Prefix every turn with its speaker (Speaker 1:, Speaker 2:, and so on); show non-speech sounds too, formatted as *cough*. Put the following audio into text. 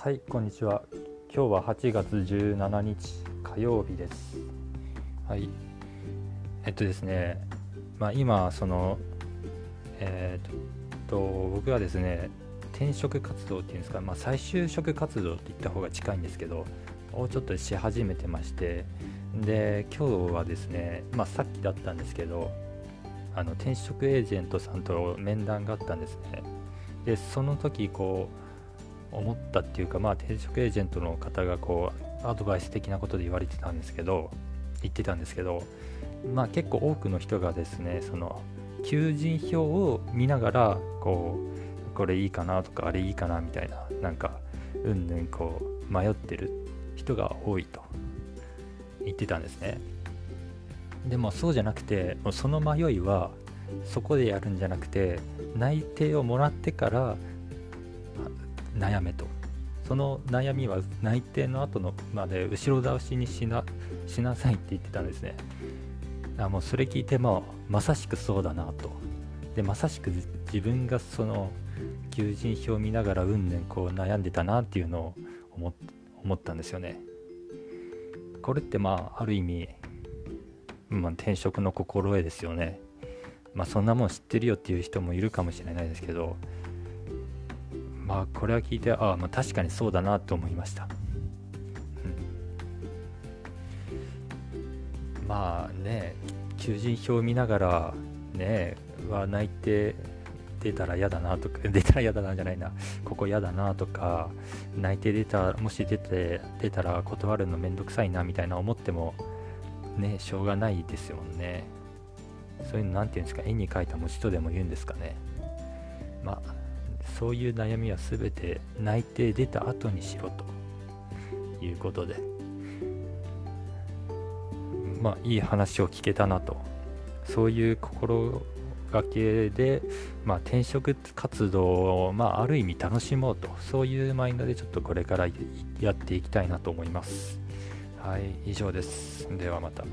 Speaker 1: はいこんにちは。今日は8月17日火曜日です。はい。えっとですねまあ今そのえー、っと僕はですね転職活動っていうんですか、まあ、再就職活動って言った方が近いんですけどをちょっとし始めてましてで今日はですね、まあ、さっきだったんですけどあの転職エージェントさんと面談があったんですね。でその時こう思ったっていうかまあ転職エージェントの方がこうアドバイス的なことで言われてたんですけど言ってたんですけどまあ結構多くの人がですねその求人票を見ながらこうこれいいかなとかあれいいかなみたいななんかうんぬんこう迷ってる人が多いと言ってたんですね。でもそうじゃなくてもうその迷いはそこでやるんじゃなくて内定をもらってから悩めと。その悩みは内定の後のまで後ろ倒しにしなしなさいって言ってたんですね。あもうそれ聞いてもまさしくそうだなと。でまさしく自分がその求人票を見ながらうんぬんこう悩んでたなっていうのを思思ったんですよね。これってまあある意味、まあ、転職の心得ですよね。まあそんなもん知ってるよっていう人もいるかもしれないですけどまあこれは聞いてああまあ確かにそうだなと思いました、うん、まあね求人票を見ながらねは内定出たら嫌だなとか *laughs* 出たら嫌だなじゃないな。ここ嫌だなとか内定出たもし出て出たら断るのめんどくさいなみたいな思ってもねしょうがないですよね。そういうの何て言うんですか絵に描いた文字とでも言うんですかね。そういう悩みは全て内定出た後にしろと。いうことで。まあいい話を聞けたなと。そういう心がけで、まあ、転職活動を、まあ、ある意味楽しもうと。そういうマインドでちょっとこれからやっていきたいなと思います。はい以上です。ではまた。